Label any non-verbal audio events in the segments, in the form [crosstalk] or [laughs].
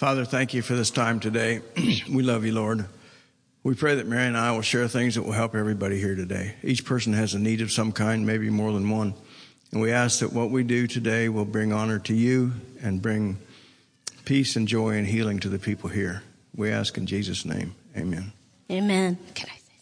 Father, thank you for this time today. [clears throat] we love you, Lord. We pray that Mary and I will share things that will help everybody here today. Each person has a need of some kind, maybe more than one. And we ask that what we do today will bring honor to you and bring peace and joy and healing to the people here. We ask in Jesus' name. Amen. Amen. Can I say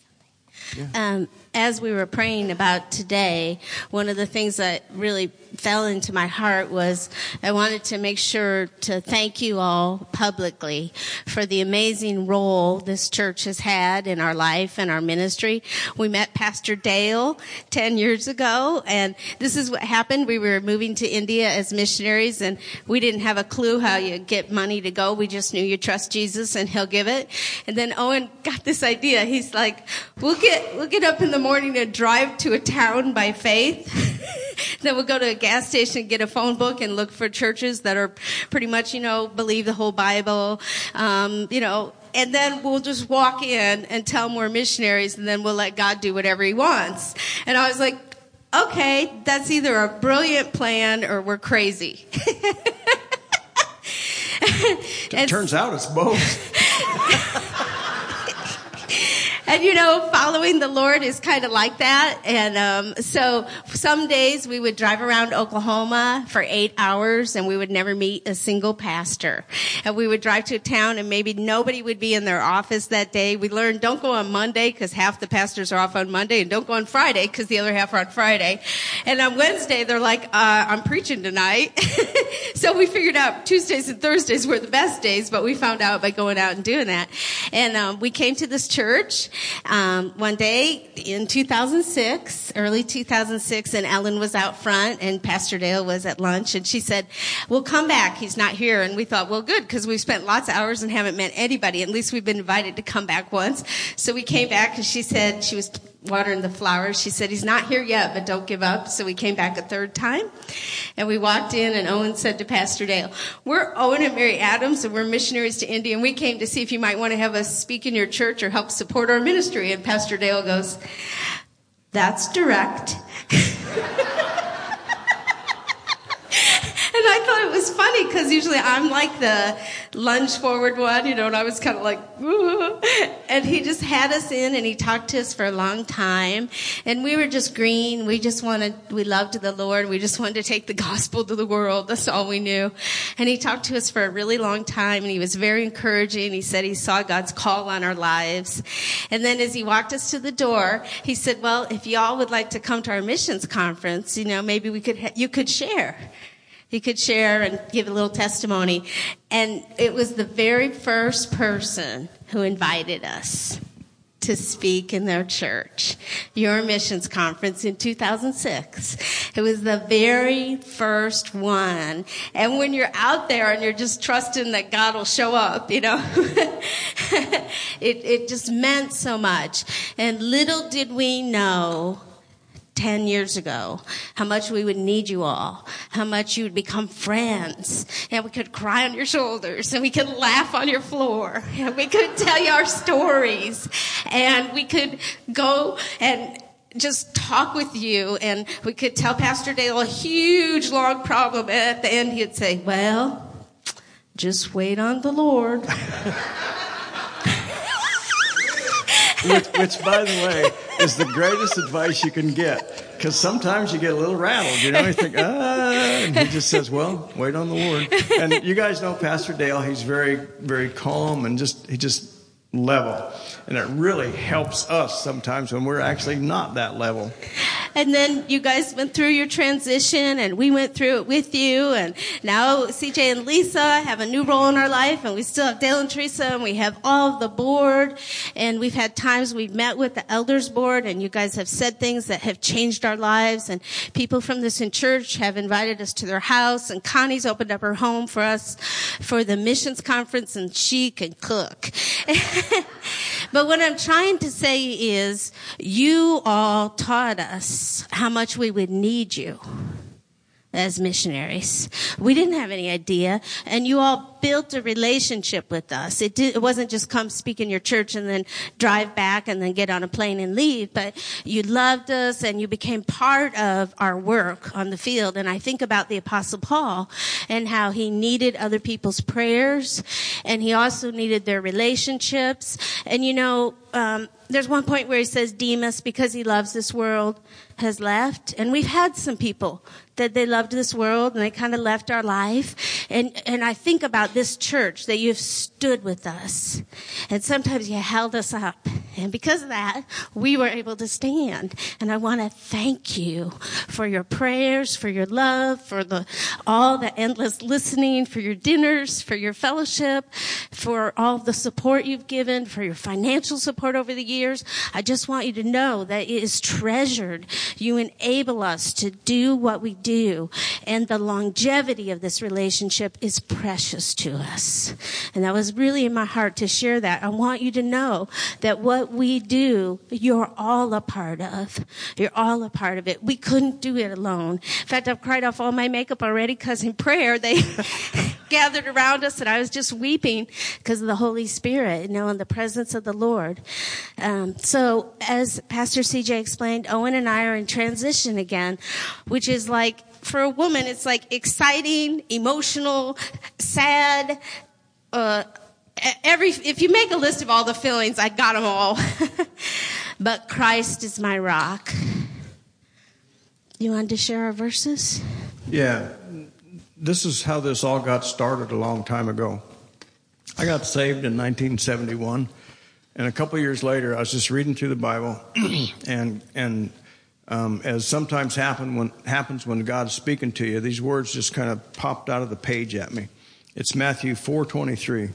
something? Yeah. Um, as we were praying about today, one of the things that really fell into my heart was I wanted to make sure to thank you all publicly for the amazing role this church has had in our life and our ministry. We met Pastor Dale 10 years ago and this is what happened. We were moving to India as missionaries and we didn't have a clue how you get money to go. We just knew you trust Jesus and he'll give it. And then Owen got this idea. He's like, we'll get, we'll get up in the morning and drive to a town by faith. [laughs] then we'll go to a gas station, get a phone book, and look for churches that are pretty much, you know, believe the whole Bible. Um, you know, and then we'll just walk in and tell more missionaries, and then we'll let God do whatever He wants. And I was like, okay, that's either a brilliant plan or we're crazy. it [laughs] turns out it's both. [laughs] and you know, following the Lord is kind of like that. And um, so some days we would drive around Oklahoma for eight hours, and we would never meet a single pastor. And we would drive to a town, and maybe nobody would be in their office that day. We learned don't go on Monday because half the pastors are off on Monday, and don't go on Friday because the other half are on Friday. And on Wednesday, they're like, uh, "I'm preaching tonight." [laughs] so we figured out Tuesdays and Thursdays were the best days, but we found out by going out and doing that. And um, we came to this church um, one day in 2006, early 2006, and Ellen was out front and Pastor Dale was at lunch and she said, we'll come back. He's not here. And we thought, well, good, because we've spent lots of hours and haven't met anybody. At least we've been invited to come back once. So we came back and she said she was watering the flowers. She said, he's not here yet, but don't give up. So we came back a third time and we walked in and Owen said to Pastor Dale, we're Owen and Mary Adams and we're missionaries to India and we came to see if you might want to have us speak in your church or help support our ministry. And Pastor Dale goes, that's direct. [laughs] And I thought it was funny because usually I'm like the lunge forward one, you know, and I was kind of like, Ooh. and he just had us in and he talked to us for a long time. And we were just green. We just wanted, we loved the Lord. We just wanted to take the gospel to the world. That's all we knew. And he talked to us for a really long time and he was very encouraging. He said he saw God's call on our lives. And then as he walked us to the door, he said, well, if y'all would like to come to our missions conference, you know, maybe we could, ha- you could share he could share and give a little testimony. And it was the very first person who invited us to speak in their church, your missions conference in 2006. It was the very first one. And when you're out there and you're just trusting that God will show up, you know, [laughs] it, it just meant so much. And little did we know 10 years ago, how much we would need you all, how much you would become friends, and we could cry on your shoulders, and we could laugh on your floor, and we could tell you our stories, and we could go and just talk with you, and we could tell Pastor Dale a huge long problem, and at the end he'd say, well, just wait on the Lord. [laughs] which, which, by the way, is the greatest advice you can get. Because sometimes you get a little rattled, you know, you think, ah, and he just says, well, wait on the Lord. And you guys know Pastor Dale, he's very, very calm and just, he just level. And it really helps us sometimes when we're actually not that level. And then you guys went through your transition and we went through it with you. And now CJ and Lisa have a new role in our life and we still have Dale and Teresa and we have all of the board. And we've had times we've met with the elders board and you guys have said things that have changed our lives. And people from this church have invited us to their house and Connie's opened up her home for us for the missions conference and she can cook. [laughs] but what I'm trying to say is you all taught us how much we would need you as missionaries. We didn't have any idea and you all built a relationship with us. It, did, it wasn't just come speak in your church and then drive back and then get on a plane and leave, but you loved us and you became part of our work on the field. And I think about the apostle Paul and how he needed other people's prayers and he also needed their relationships. And you know, um, there's one point where he says Demas, because he loves this world, has left. And we've had some people that they loved this world and they kind of left our life. And, and I think about this church that you've stood with us. And sometimes you held us up. And because of that, we were able to stand. And I want to thank you for your prayers, for your love, for the, all the endless listening, for your dinners, for your fellowship, for all the support you've given, for your financial support over the years. I just want you to know that it is treasured. You enable us to do what we do. And the longevity of this relationship is precious to us. And that was really in my heart to share that. I want you to know that what we do, you're all a part of. You're all a part of it. We couldn't do it alone. In fact, I've cried off all my makeup already because in prayer they [laughs] gathered around us and I was just weeping because of the Holy Spirit, you know, in the presence of the Lord. Um, so as Pastor CJ explained, Owen and I are in transition again, which is like for a woman, it's like exciting, emotional, sad, uh, every, if you make a list of all the feelings, I got them all. [laughs] but Christ is my rock. You wanted to share our verses? Yeah. This is how this all got started a long time ago. I got saved in 1971, and a couple years later, I was just reading through the Bible, [clears throat] and and um, as sometimes happen when, happens when God's speaking to you, these words just kind of popped out of the page at me. It's Matthew 4:23.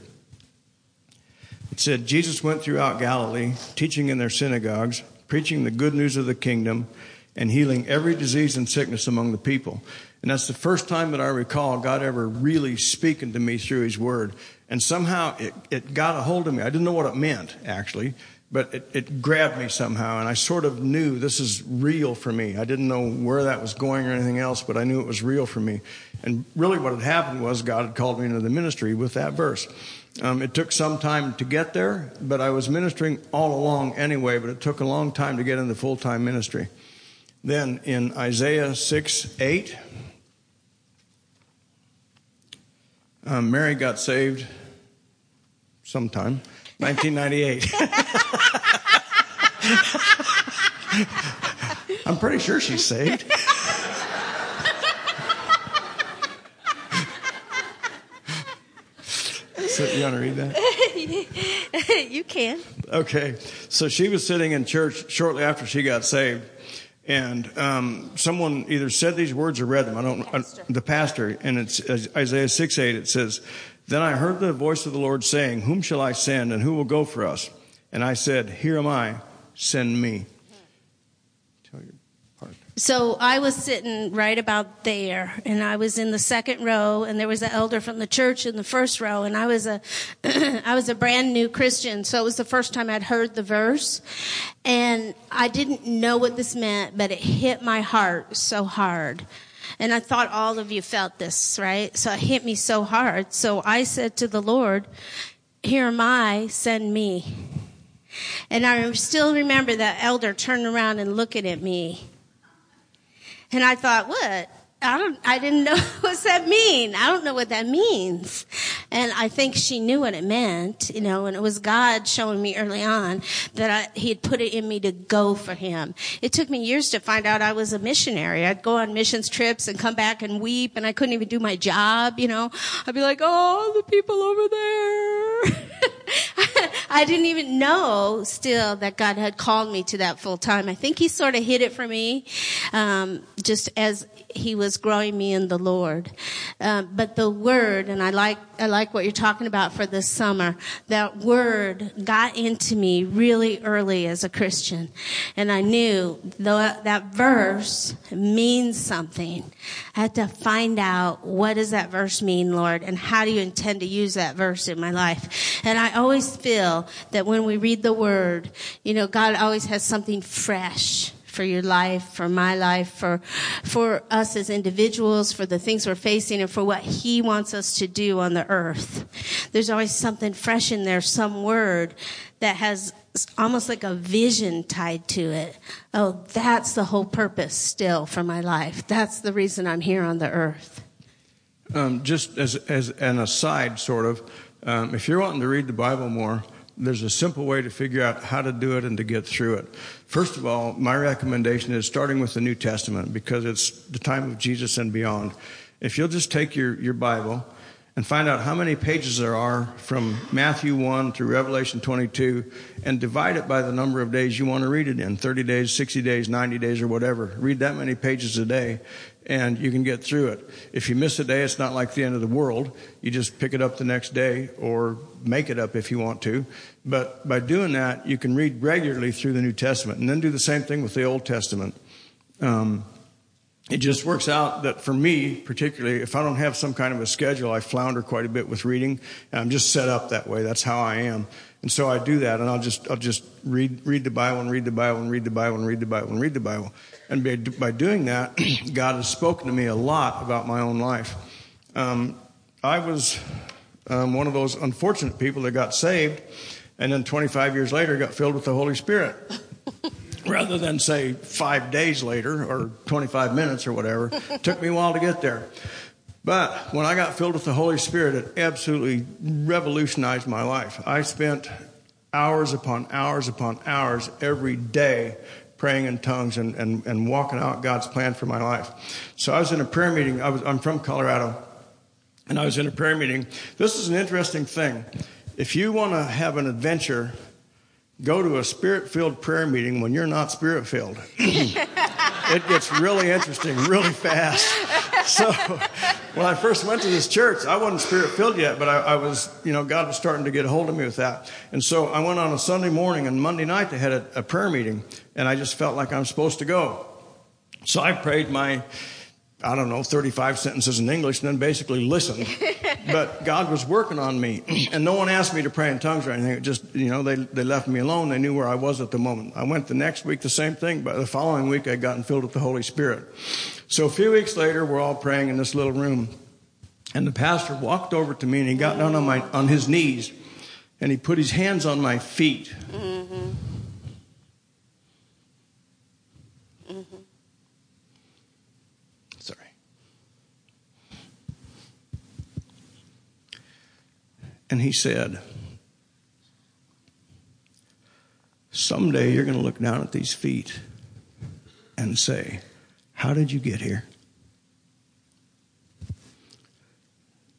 It said, Jesus went throughout Galilee, teaching in their synagogues, preaching the good news of the kingdom, and healing every disease and sickness among the people. And that's the first time that I recall God ever really speaking to me through His Word. And somehow it, it got a hold of me. I didn't know what it meant, actually but it, it, grabbed me somehow, and I sort of knew this is real for me. I didn't know where that was going or anything else, but I knew it was real for me. And really, what had happened was God had called me into the ministry with that verse. Um, it took some time to get there, but I was ministering all along anyway, but it took a long time to get into full time ministry. Then in Isaiah 6 8, um, Mary got saved sometime. 1998. [laughs] I'm pretty sure she's saved. So you want to read that? [laughs] you can. Okay. So she was sitting in church shortly after she got saved, and um, someone either said these words or read them. I don't know. Uh, the pastor, and it's Isaiah 6 8, it says, then I heard the voice of the Lord saying, Whom shall I send, and who will go for us? And I said, Here am I, send me. So I was sitting right about there, and I was in the second row, and there was an elder from the church in the first row, and I was a, [clears throat] I was a brand new Christian, so it was the first time I'd heard the verse, and I didn't know what this meant, but it hit my heart so hard. And I thought all of you felt this, right? So it hit me so hard. So I said to the Lord, here am I, send me. And I still remember that elder turning around and looking at me. And I thought, what? I don't, I didn't know [laughs] what's that mean. I don't know what that means. And I think she knew what it meant, you know, and it was God showing me early on that I, he had put it in me to go for him. It took me years to find out I was a missionary. I'd go on missions trips and come back and weep and I couldn't even do my job, you know. I'd be like, oh, the people over there. [laughs] I didn't even know still that God had called me to that full time. I think he sort of hid it for me, um, just as he was growing me in the Lord. Uh, but the word, and I like I like what you're talking about for this summer. That word got into me really early as a Christian, and I knew that that verse means something. I had to find out what does that verse mean, Lord, and how do you intend to use that verse in my life. And I always feel that when we read the word, you know, God always has something fresh for your life, for my life, for, for us as individuals, for the things we're facing, and for what He wants us to do on the earth. There's always something fresh in there, some word that has almost like a vision tied to it. Oh, that's the whole purpose still for my life. That's the reason I'm here on the earth. Um, just as, as an aside, sort of, um, if you're wanting to read the Bible more, there's a simple way to figure out how to do it and to get through it. First of all, my recommendation is starting with the New Testament because it's the time of Jesus and beyond. If you'll just take your, your Bible and find out how many pages there are from Matthew 1 through Revelation 22 and divide it by the number of days you want to read it in 30 days, 60 days, 90 days, or whatever. Read that many pages a day and you can get through it. If you miss a day, it's not like the end of the world. You just pick it up the next day or make it up if you want to. But by doing that, you can read regularly through the New Testament and then do the same thing with the Old Testament. Um, it just works out that for me, particularly, if I don't have some kind of a schedule, I flounder quite a bit with reading. And I'm just set up that way. That's how I am. And so I do that, and I'll just I'll just read read the Bible and read the Bible and read the Bible and read the Bible and read the Bible. And by, by doing that, [clears throat] God has spoken to me a lot about my own life. Um, I was um, one of those unfortunate people that got saved, and then 25 years later got filled with the Holy Spirit rather than say five days later or 25 minutes or whatever. Took me a while to get there. But when I got filled with the Holy Spirit, it absolutely revolutionized my life. I spent hours upon hours upon hours every day praying in tongues and, and, and walking out God's plan for my life. So I was in a prayer meeting. I was, I'm from Colorado, and I was in a prayer meeting. This is an interesting thing. If you want to have an adventure go to a spirit filled prayer meeting when you're not spirit filled. [clears throat] it gets really interesting really fast. So when I first went to this church, I wasn't spirit filled yet, but I, I, was, you know, God was starting to get a hold of me with that. And so I went on a Sunday morning and Monday night they had a, a prayer meeting and I just felt like I'm supposed to go. So I prayed my I don't know, 35 sentences in English and then basically listened. But God was working on me. And no one asked me to pray in tongues or anything. It just, you know, they, they left me alone. They knew where I was at the moment. I went the next week, the same thing. But the following week, I'd gotten filled with the Holy Spirit. So a few weeks later, we're all praying in this little room. And the pastor walked over to me and he got down on, my, on his knees and he put his hands on my feet. Mm-hmm. And he said, Someday you're going to look down at these feet and say, How did you get here?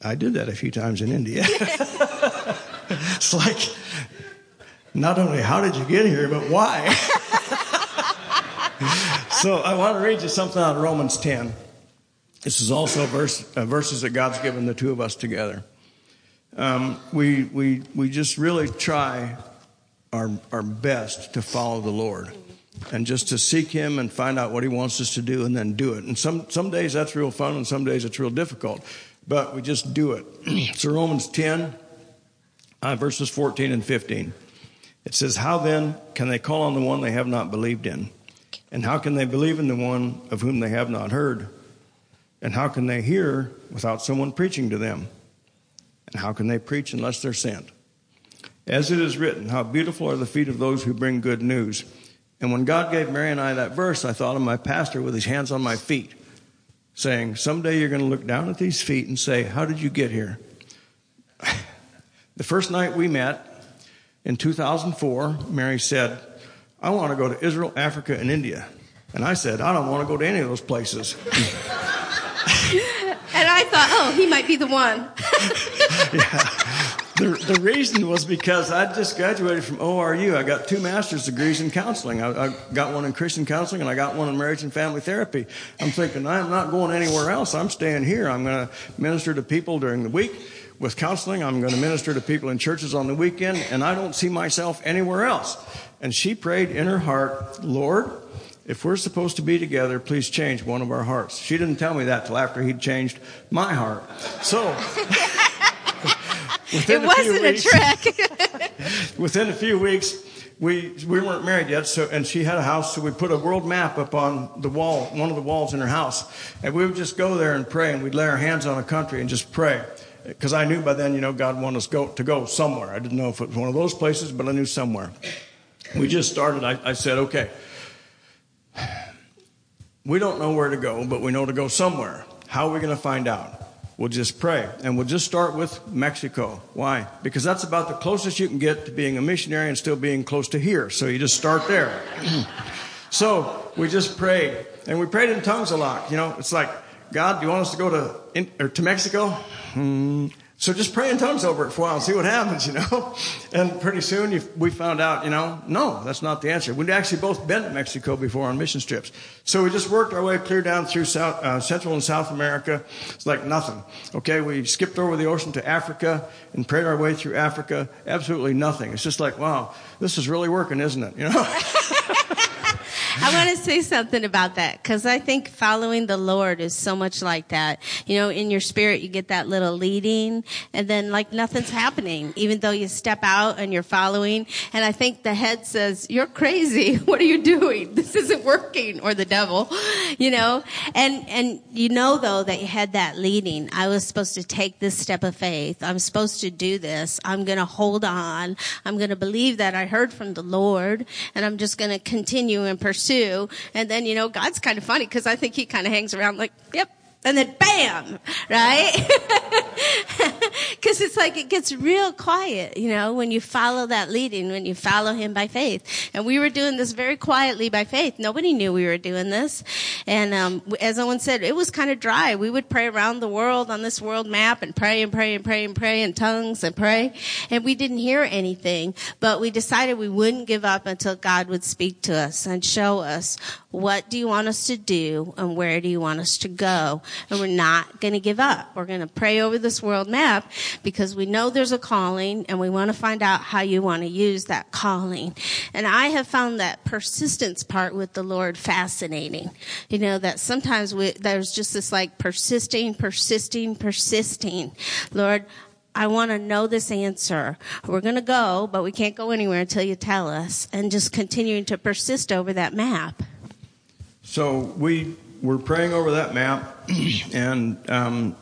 I did that a few times in India. [laughs] it's like, not only how did you get here, but why? [laughs] so I want to read you something out of Romans 10. This is also verse, uh, verses that God's given the two of us together um, we, we, we just really try our, our best to follow the Lord and just to seek Him and find out what He wants us to do and then do it. And some, some days that's real fun and some days it's real difficult, but we just do it. [clears throat] so Romans 10, uh, verses 14 and 15. It says, How then can they call on the one they have not believed in? And how can they believe in the one of whom they have not heard? And how can they hear without someone preaching to them? How can they preach unless they're sent? As it is written, how beautiful are the feet of those who bring good news. And when God gave Mary and I that verse, I thought of my pastor with his hands on my feet, saying, Someday you're going to look down at these feet and say, How did you get here? the first night we met in 2004, Mary said, I want to go to Israel, Africa, and India. And I said, I don't want to go to any of those places. [laughs] And I thought, oh, he might be the one. [laughs] yeah. The, the reason was because I just graduated from ORU. I got two master's degrees in counseling. I, I got one in Christian counseling and I got one in marriage and family therapy. I'm thinking, I'm not going anywhere else. I'm staying here. I'm going to minister to people during the week with counseling. I'm going to minister to people in churches on the weekend, and I don't see myself anywhere else. And she prayed in her heart, Lord, if we're supposed to be together, please change one of our hearts. She didn't tell me that till after he'd changed my heart. So, [laughs] it wasn't a, weeks, a trick. [laughs] within a few weeks, we we weren't married yet, so and she had a house, so we put a world map up on the wall, one of the walls in her house, and we would just go there and pray, and we'd lay our hands on a country and just pray, because I knew by then, you know, God wanted us go, to go somewhere. I didn't know if it was one of those places, but I knew somewhere. We just started. I, I said, okay, [sighs] we don't know where to go, but we know to go somewhere. How are we going to find out? We'll just pray. And we'll just start with Mexico. Why? Because that's about the closest you can get to being a missionary and still being close to here. So you just start there. [clears throat] so we just prayed. And we prayed in tongues a lot. You know, it's like, God, do you want us to go to, or to Mexico? Hmm. So just pray in tongues over it for a while and see what happens, you know. [laughs] And pretty soon you, we found out, you know, no, that's not the answer. We'd actually both been to Mexico before on mission trips. So we just worked our way clear down through South, uh, Central and South America. It's like nothing. Okay, we skipped over the ocean to Africa and prayed our way through Africa. Absolutely nothing. It's just like, wow, this is really working, isn't it? You know. [laughs] [laughs] I want to say something about that because I think following the Lord is so much like that. You know, in your spirit, you get that little leading and then like nothing's happening, even though you step out and you're following. And I think the head says, you're crazy. [laughs] What are you doing? This isn't working or the devil, you know, and, and you know though that you had that leading. I was supposed to take this step of faith. I'm supposed to do this. I'm going to hold on. I'm going to believe that I heard from the Lord and I'm just going to continue and pursue pursue. And then, you know, God's kind of funny because I think he kind of hangs around like, yep, and then bam, right? [laughs] Because it's like it gets real quiet, you know, when you follow that leading, when you follow him by faith. And we were doing this very quietly by faith. Nobody knew we were doing this. And um, as Owen said, it was kind of dry. We would pray around the world on this world map and pray and pray and pray and pray in tongues and pray. And we didn't hear anything, but we decided we wouldn't give up until God would speak to us and show us what do you want us to do and where do you want us to go and we're not going to give up. We're going to pray over this world map because we know there's a calling and we want to find out how you want to use that calling. And I have found that persistence part with the Lord fascinating. You know, that sometimes we, there's just this like persisting, persisting, persisting. Lord, I want to know this answer. We're going to go, but we can't go anywhere until you tell us and just continuing to persist over that map. So we we're praying over that map, [clears throat] and um,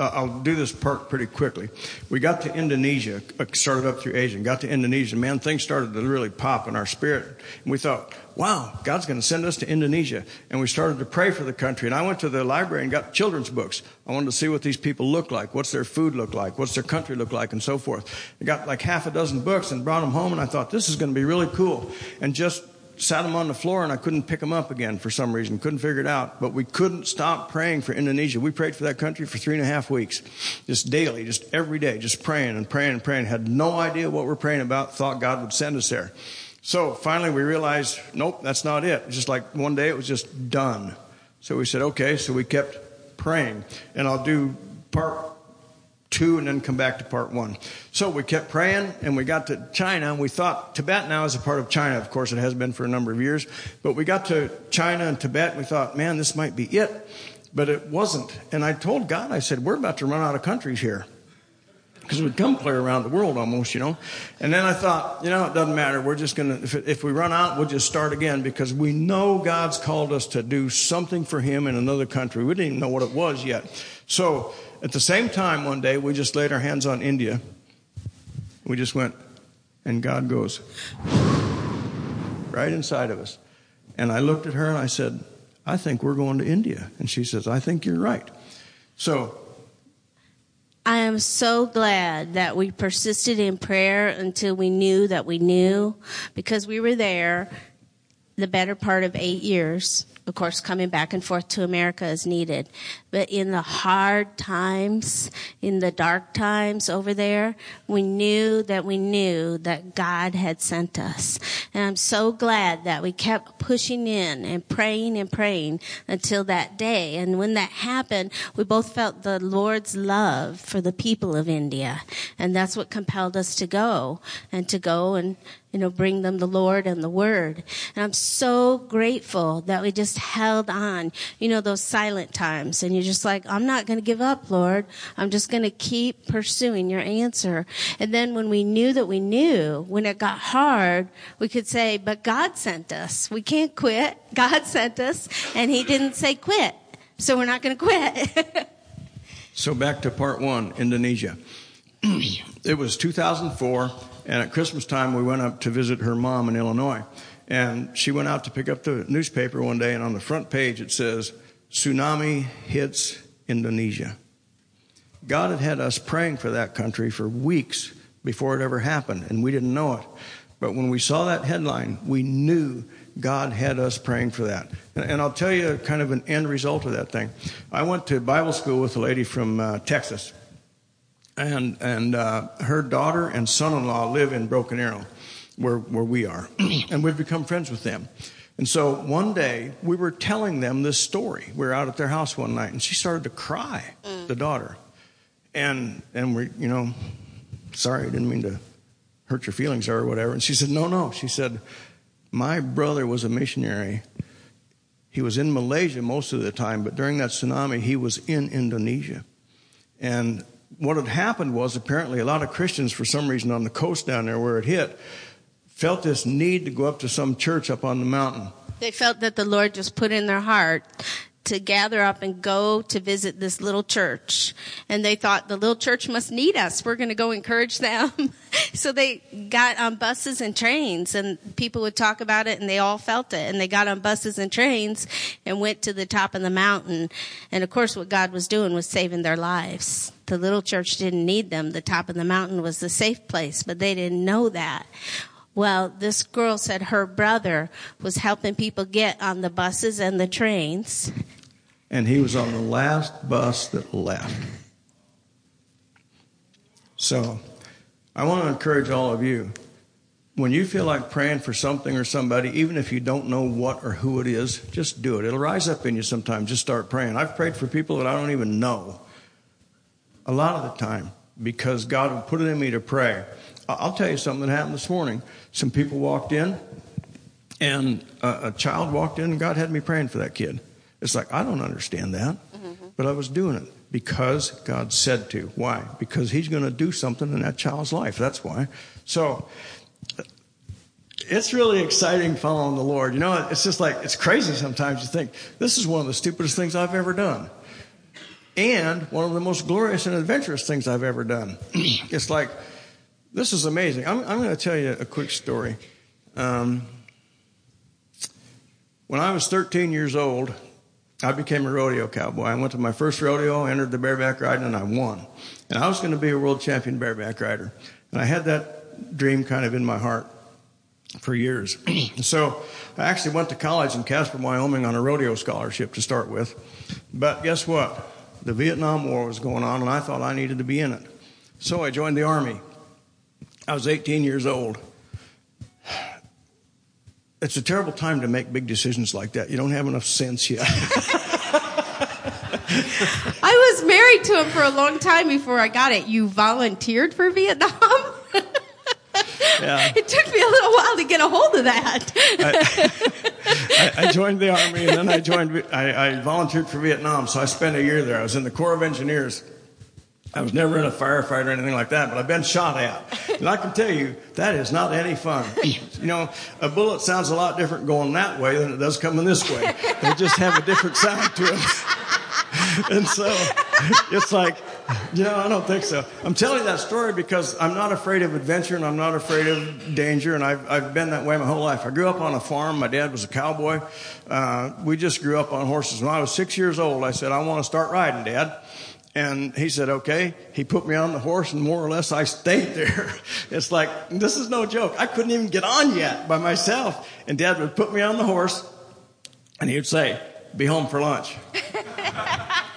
I'll do this part pretty quickly. We got to Indonesia, uh, started up through Asia, and got to Indonesia. Man, things started to really pop in our spirit. And we thought, wow, God's going to send us to Indonesia. And we started to pray for the country. And I went to the library and got children's books. I wanted to see what these people look like, what's their food look like, what's their country look like, and so forth. I got like half a dozen books and brought them home. And I thought, this is going to be really cool. And just sat them on the floor and I couldn't pick them up again for some reason. Couldn't figure it out. But we couldn't stop praying for Indonesia. We prayed for that country for three and a half weeks. Just daily, just every day, just praying and praying and praying. Had no idea what we're praying about. Thought God would send us there. So finally we realized, nope, that's not it. Just like one day it was just done. So we said, okay. So we kept praying. And I'll do part two and then come back to part one. So we kept praying and we got to China and we thought Tibet now is a part of China. Of course, it has been for a number of years. But we got to China and Tibet and we thought, man, this might be it. But it wasn't. And I told God, I said, we're about to run out of countries here. Because we'd come play around the world almost, you know. And then I thought, you know, it doesn't matter. We're just going to, if, if we run out, we'll just start again because we know God's called us to do something for Him in another country. We didn't even know what it was yet. So at the same time, one day, we just laid our hands on India. We just went, and God goes right inside of us. And I looked at her and I said, I think we're going to India. And she says, I think you're right. So I am so glad that we persisted in prayer until we knew that we knew because we were there the better part of eight years of course, coming back and forth to America is needed. But in the hard times, in the dark times over there, we knew that we knew that God had sent us. And I'm so glad that we kept pushing in and praying and praying until that day. And when that happened, we both felt the Lord's love for the people of India. And that's what compelled us to go and to go and you know, bring them the Lord and the Word. And I'm so grateful that we just held on, you know, those silent times. And you're just like, I'm not going to give up, Lord. I'm just going to keep pursuing your answer. And then when we knew that we knew, when it got hard, we could say, but God sent us. We can't quit. [laughs] God sent us and he didn't say quit. So we're not going to quit. [laughs] so back to part one, Indonesia. [clears throat] it was 2004 and at Christmas time, we went up to visit her mom in Illinois. And she went out to pick up the newspaper one day, and on the front page it says, Tsunami hits Indonesia. God had had us praying for that country for weeks before it ever happened, and we didn't know it. But when we saw that headline, we knew God had us praying for that. And, and I'll tell you kind of an end result of that thing. I went to Bible school with a lady from uh, Texas and and uh, her daughter and son-in-law live in Broken Arrow, where where we are, [clears throat] and we've become friends with them. And so one day we were telling them this story. We were out at their house one night, and she started to cry, mm. the daughter, and and we you know, sorry, I didn't mean to hurt your feelings or whatever. And she said, no, no. She said, my brother was a missionary. He was in Malaysia most of the time, but during that tsunami, he was in Indonesia. And what had happened was apparently a lot of Christians, for some reason on the coast down there where it hit, felt this need to go up to some church up on the mountain. They felt that the Lord just put in their heart to gather up and go to visit this little church. And they thought the little church must need us. We're going to go encourage them. [laughs] so they got on buses and trains and people would talk about it and they all felt it. And they got on buses and trains and went to the top of the mountain. And of course what God was doing was saving their lives. The little church didn't need them. The top of the mountain was the safe place, but they didn't know that. Well, this girl said her brother was helping people get on the buses and the trains and he was on the last bus that left. So I want to encourage all of you when you feel like praying for something or somebody, even if you don't know what or who it is, just do it. It'll rise up in you sometimes. Just start praying. I've prayed for people that I don't even know a lot of the time because God would put it in me to pray. I'll tell you something that happened this morning. Some people walked in, and a, a child walked in, and God had me praying for that kid. It's like, I don't understand that. Mm-hmm. But I was doing it because God said to. Why? Because He's going to do something in that child's life. That's why. So it's really exciting following the Lord. You know, it's just like, it's crazy sometimes you think, this is one of the stupidest things I've ever done. And one of the most glorious and adventurous things I've ever done. [clears throat] it's like, this is amazing. I'm, I'm going to tell you a quick story. Um, when I was 13 years old, I became a rodeo cowboy. I went to my first rodeo, entered the bareback riding, and I won. And I was going to be a world champion bareback rider. And I had that dream kind of in my heart for years. [clears throat] so I actually went to college in Casper, Wyoming on a rodeo scholarship to start with. But guess what? The Vietnam War was going on, and I thought I needed to be in it. So I joined the Army. I was 18 years old it's a terrible time to make big decisions like that. You don't have enough sense yet. I was married to him for a long time before I got it. You volunteered for Vietnam? yeah. [laughs] It took me a little while to get a hold of that. I, [laughs] I, joined the army and then I joined. I, I volunteered for Vietnam, so I spent a year there. I was in the Corps of Engineers. I was never in a firefight or anything like that, but I've been shot at. And I can tell you, that is not any fun. You know, a bullet sounds a lot different going that way than it does coming this way. They just have a different sound to them. [laughs] and so it's like, [laughs] know, I don't think so. I'm telling that story because I'm not afraid of adventure and I'm not afraid of danger, and I've, I've been that way my whole life. I grew up on a farm. My dad was a cowboy. Uh, we just grew up on horses. When I was six years old, I said, I want to start riding, Dad. And he said, okay. He put me on the horse and more or less I stayed there. [laughs] It's like, this is no joke. I couldn't even get on yet by myself. And dad would put me on the horse and he would say, be home for lunch. [laughs]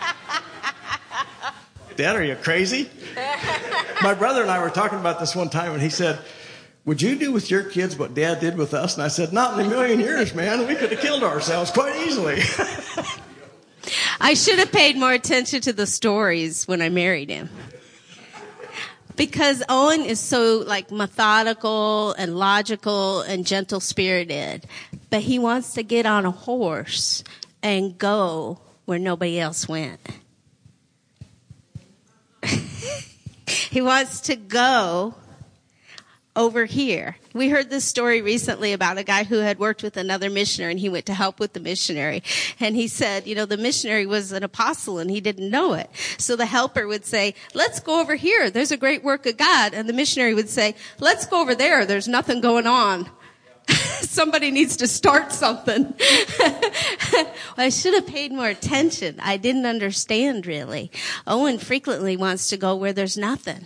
dad, are you crazy? [laughs] My brother and I were talking about this one time and he said, would you do with your kids what dad did with us? And I said, not in a million years, man. We could have killed ourselves quite easily. [laughs] I should have paid more attention to the stories when I married him. because Owen is so like methodical and logical and gentle spirited, but he wants to get on a horse and go where nobody else went. He wants to go over here. We heard this story recently about a guy who had worked with another missionary and he went to help with the missionary. And he said, you know, the missionary was an apostle and he didn't know it. So the helper would say, let's go over here. There's a great work of God. And the missionary would say, let's go over there. There's nothing going on. [laughs] Somebody needs to start something. [laughs] I should have paid more attention. I didn't understand really. Owen frequently wants to go where there's nothing.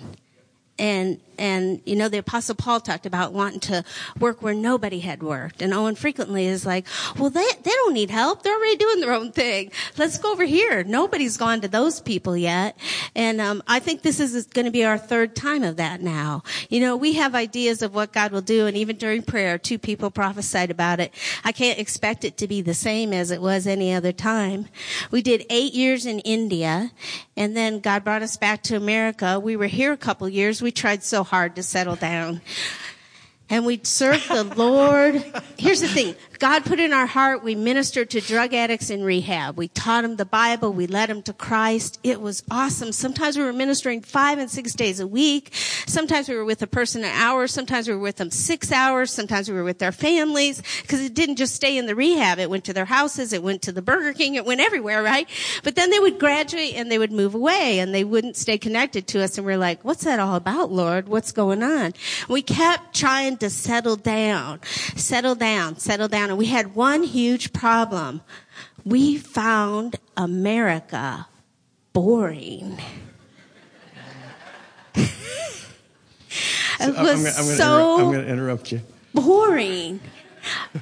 And and you know the apostle paul talked about wanting to work where nobody had worked. And owen frequently is like well they they don't need help. They're already doing their own thing. Let's go over here. Nobody's gone to those people yet. And um, i think this is going to be our third time of that now. You know we have ideas of what god will do. And even during prayer two people prophesied about it. I can't expect it to be the same as it was any other time. We did eight years in india. And then god brought us back to america. We were here a couple years. We tried so hard to settle down. And we serve the Lord. Here's the thing. God put in our heart, we ministered to drug addicts in rehab. We taught them the Bible. We led them to Christ. It was awesome. Sometimes we were ministering five and six days a week. Sometimes we were with a person an hour. Sometimes we were with them six hours. Sometimes we were with their families because it didn't just stay in the rehab. It went to their houses. It went to the Burger King. It went everywhere, right? But then they would graduate and they would move away and they wouldn't stay connected to us. And we're like, what's that all about, Lord? What's going on? We kept trying to settle down, settle down, settle down and we had one huge problem. We found America boring. [laughs] it was I'm, I'm, so inter- I'm gonna interrupt you. boring.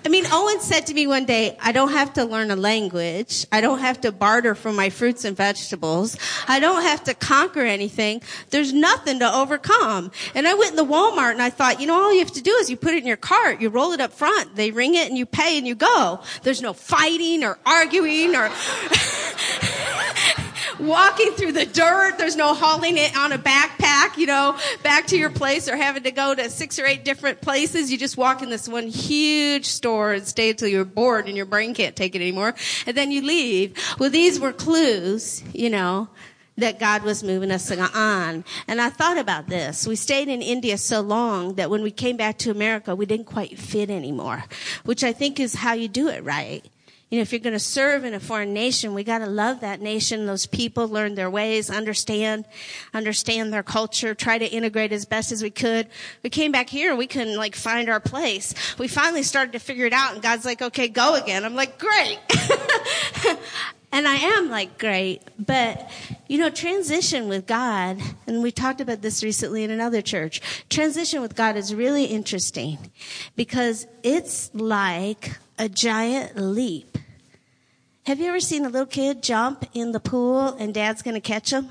I mean, Owen said to me one day, I don't have to learn a language. I don't have to barter for my fruits and vegetables. I don't have to conquer anything. There's nothing to overcome. And I went in the Walmart and I thought, you know, all you have to do is you put it in your cart, you roll it up front, they ring it and you pay and you go. There's no fighting or arguing or walking through the dirt. There's no hauling it on a backpack, you know, back to your place or having to go to six or eight different places. You just walk in this one huge store and stay until you're bored and your brain can't take it anymore. And then you leave. Well, these were clues, you know, that God was moving us on. And I thought about this. We stayed in India so long that when we came back to America, we didn't quite fit anymore, which I think is how you do it right. You know, if you're going to serve in a foreign nation, we got to love that nation, those people, learn their ways, understand, understand their culture, try to integrate as best as we could. We came back here and we couldn't like find our place. We finally started to figure it out and God's like, okay, go again. I'm like, great. [laughs] and I am like, great. But, you know, transition with God, and we talked about this recently in another church, transition with God is really interesting because it's like a giant leap. Have you ever seen a little kid jump in the pool and dad's going to catch him?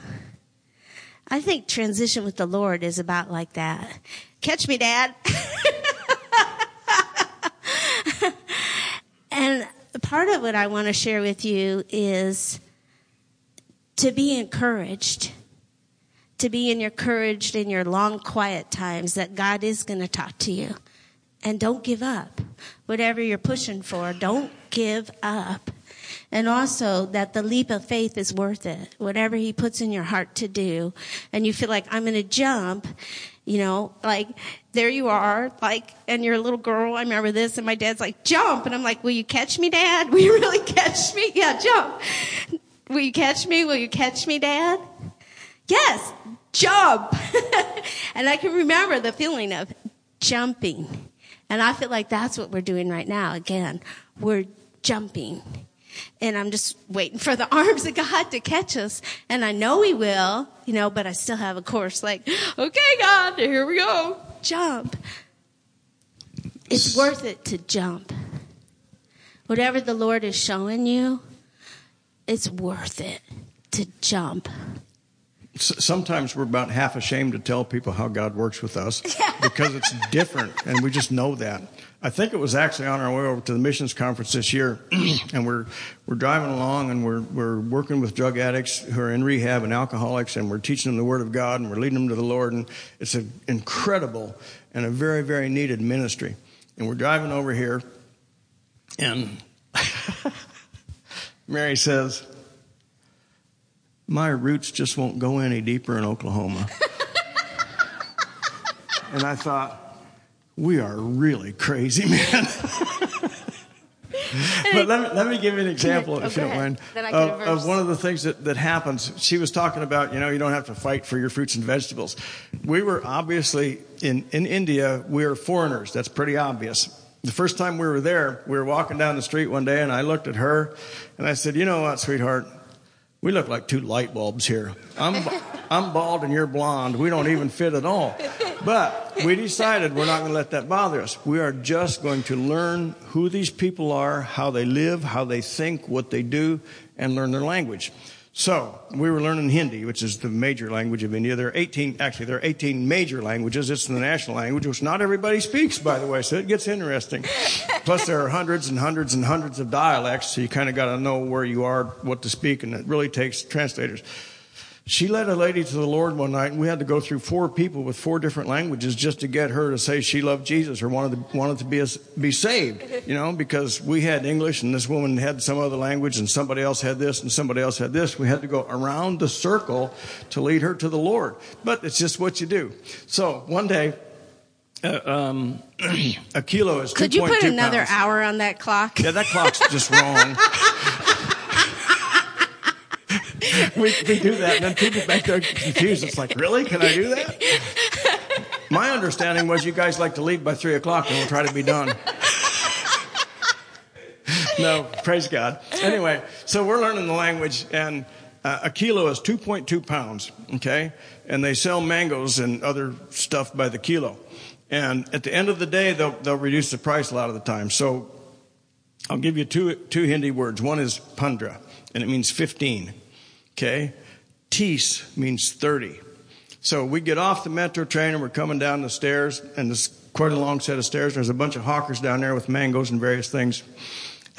I think transition with the Lord is about like that. Catch me, dad. [laughs] and part of what I want to share with you is to be encouraged. To be encouraged in your long, quiet times that God is going to talk to you. And don't give up. Whatever you're pushing for, don't give up. And also that the leap of faith is worth it. Whatever he puts in your heart to do. And you feel like, I'm going to jump. You know, like, there you are, like, and you're a little girl. I remember this, and my dad's like, jump. And I'm like, will you catch me, dad? [laughs] Will you really catch me? [laughs] Yeah, jump. Will you catch me? Will you catch me, dad? Yes, jump. [laughs] and I can remember the feeling of jumping. And I feel like that's what we're doing right now. Again, we're jumping. And I'm just waiting for the [laughs] arms of God to catch us. And I know He will, you know, but I still have a course like, okay, God, here we go. Jump. It's worth it to jump. Whatever the Lord is showing you, it's worth it to jump. Sometimes we're about half ashamed to tell people how God works with us [laughs] because it's different, and we just know that. I think it was actually on our way over to the missions conference this year, [clears throat] and we're we're driving along and we're we're working with drug addicts who are in rehab and alcoholics, and we're teaching them the Word of God and we're leading them to the Lord, and it's an incredible and a very very needed ministry. And we're driving over here, and [laughs] Mary says, "My roots just won't go any deeper in Oklahoma." [laughs] and I thought we are really crazy, man. [laughs] but let me, let me give you an example, Oh, if you don't mind, ahead. Then I get a of, of one of the things that, that happens. She was talking about, you know, you don't have to fight for your fruits and vegetables. We were obviously in, in India, we are foreigners. That's pretty obvious. The first time we were there, we were walking down the street one day, and I looked at her, and I said, "You know what, sweetheart? We look like two light bulbs here. I'm, [laughs] I'm bald and you're blonde. We don't even fit at all. But we decided we're not going to let that bother us. We are just going to learn who these people are, how they live, how they think, what they do, and learn their language. So we were learning Hindi, which is the major language of India. There are 18, actually, there are 18 major languages. It's the national language, which not everybody speaks, by the way, so it gets interesting. [laughs] Plus, there are hundreds and hundreds and hundreds of dialects, so you kind of got to know where you are, what to speak, and it really takes translators. She led a lady to the Lord one night, and we had to go through four people with four different languages just to get her to say she loved Jesus or wanted to, wanted to be, a, be saved, you know, because we had English and this woman had some other language and somebody else had this and somebody else had this. We had to go around the circle to lead her to the Lord. But it's just what you do. So one day, uh, um, [clears throat] a kilo is 2.2 Could you put another pounds. hour on that clock? Yeah, that clock's just wrong. [laughs] [laughs] we, we do that, and then people back there confused. It's like, really? Can I do that? [laughs] My understanding was you guys like to leave by three o'clock, and we'll try to be done. [laughs] no, praise God. Anyway, so we're learning the language, and uh, a kilo is 2.2 pounds, okay? And they sell mangoes and other stuff by the kilo. And at the end of the day, they'll, they'll reduce the price a lot of the time. So I'll give you two, two Hindi words. One is pandra, and it means 15. Okay? Tees means 30. So we get off the metro train and we're coming down the stairs, and there's quite a long set of stairs. There's a bunch of hawkers down there with mangoes and various things. [laughs]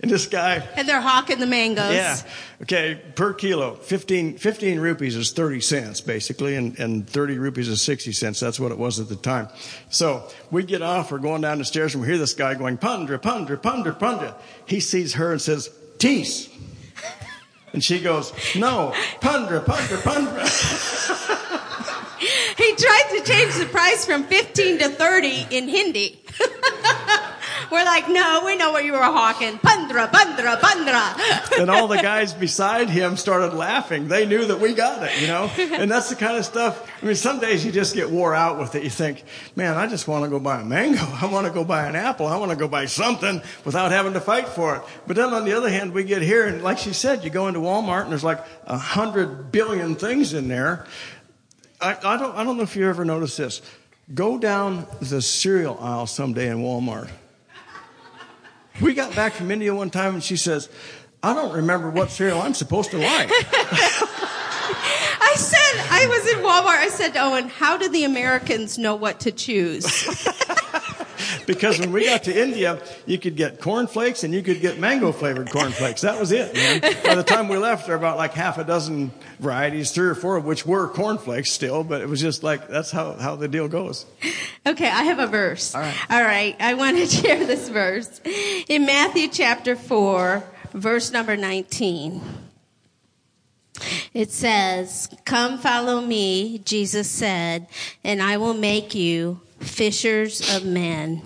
and this guy, And they're hawking the mangoes. yeah, okay, per kilo, 15, 15 rupees is 30 cents, basically, and, and 30 rupees is 60 cents. That's what it was at the time. So we get off, we're going down the stairs, and we hear this guy going, Pandra, Pandra, Pandra, Pandra. He sees her and says, Tees. And she goes, No, Pandra, Pandra, Pandra. He tried to change the price from 15 to 30 in Hindi. [laughs] We're like, no, we know what you were hawking. Pandra, pandra, pandra. and all the guys beside him started laughing. They knew that we got it, you know? And that's the kind of stuff. I mean, some days you just get wore out with it. You think, man, I just want to go buy a mango. I want to go buy an apple. I want to go buy something without having to fight for it. But then on the other hand, we get here and like she said, you go into Walmart and there's like a hundred billion things in there. I, I don't, I don't know if you ever noticed this. Go down the cereal aisle someday in Walmart. We got back from India one time and she says, I don't remember what cereal I'm supposed to like. [laughs] I said, I was in Walmart. I said to Owen, how do the Americans know what to choose? [laughs] because when we got to India, you could get cornflakes and you could get mango flavored cornflakes. That was it, man. By the time we left, there were about like half a dozen varieties, three or four of which were cornflakes still, but it was just like, that's how, how the deal goes. Okay, I have a verse. All right. All right, I want to [laughs] share this verse. In Matthew chapter 4, verse number 19. It says, Come follow me, Jesus said, and I will make you fishers of men.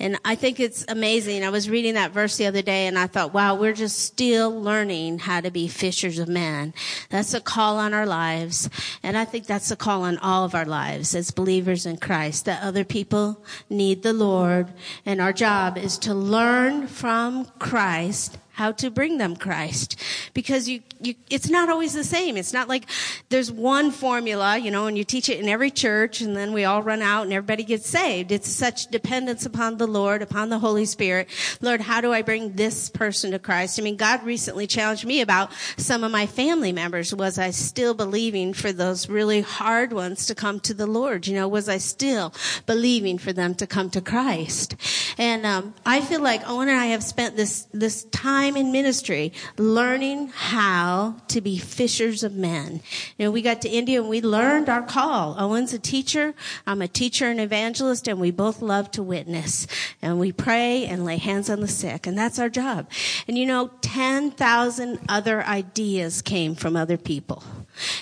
And I think it's amazing. I was reading that verse the other day and I thought, wow, we're just still learning how to be fishers of men. That's a call on our lives. And I think that's a call on all of our lives as believers in Christ, that other people need the Lord. And our job is to learn from Christ how to bring them Christ. Because you, you, it's not always the same. It's not like there's one formula, you know, and you teach it in every church and then we all run out and everybody gets saved. It's such dependence upon the Lord, upon the Holy Spirit. Lord, how do I bring this person to Christ? I mean, God recently challenged me about some of my family members. Was I still believing for those really hard ones to come to the Lord? You know, was I still believing for them to come to Christ? And, um, I feel like Owen and I have spent this, this time time in ministry learning how to be fishers of men. You know, we got to India and we learned our call. Owen's a teacher. I'm a teacher and evangelist and we both love to witness and we pray and lay hands on the sick and that's our job. And you know, 10,000 other ideas came from other people.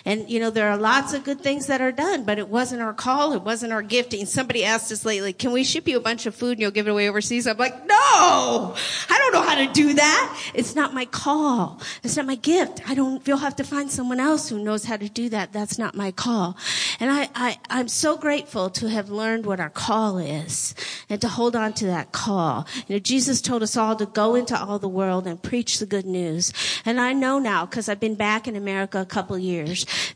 And you know, there are lots of good things that are done, but it wasn't our call. It wasn't our gifting. Somebody asked us lately, can we ship you a bunch of food and you'll give it away overseas? I'm like, no, I don't know how to do that. It's not my call. It's not my gift. I don't, you'll have to find someone else who knows how to do that. That's not my call. And I, I, I'm so grateful to have learned what our call is and to hold on to that call. You know, Jesus told us all to go into all the world and preach the good news. And I know now, because I've been back in America a couple years,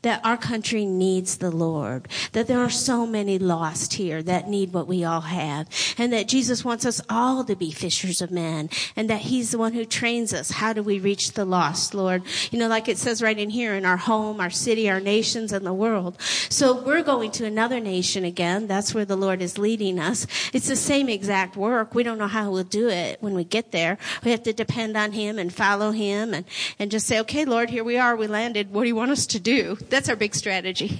that our country needs the Lord, that there are so many lost here that need what we all have, and that Jesus wants us all to be fishers of men, and that He's the one who trains us. How do we reach the lost, Lord? You know, like it says right in here, in our home, our city, our nations, and the world. So we're going to another nation again. That's where the Lord is leading us. It's the same exact work. We don't know how we'll do it when we get there. We have to depend on Him and follow Him and, and just say, okay, Lord, here we are. We landed. What do you want us to do. That's our big strategy.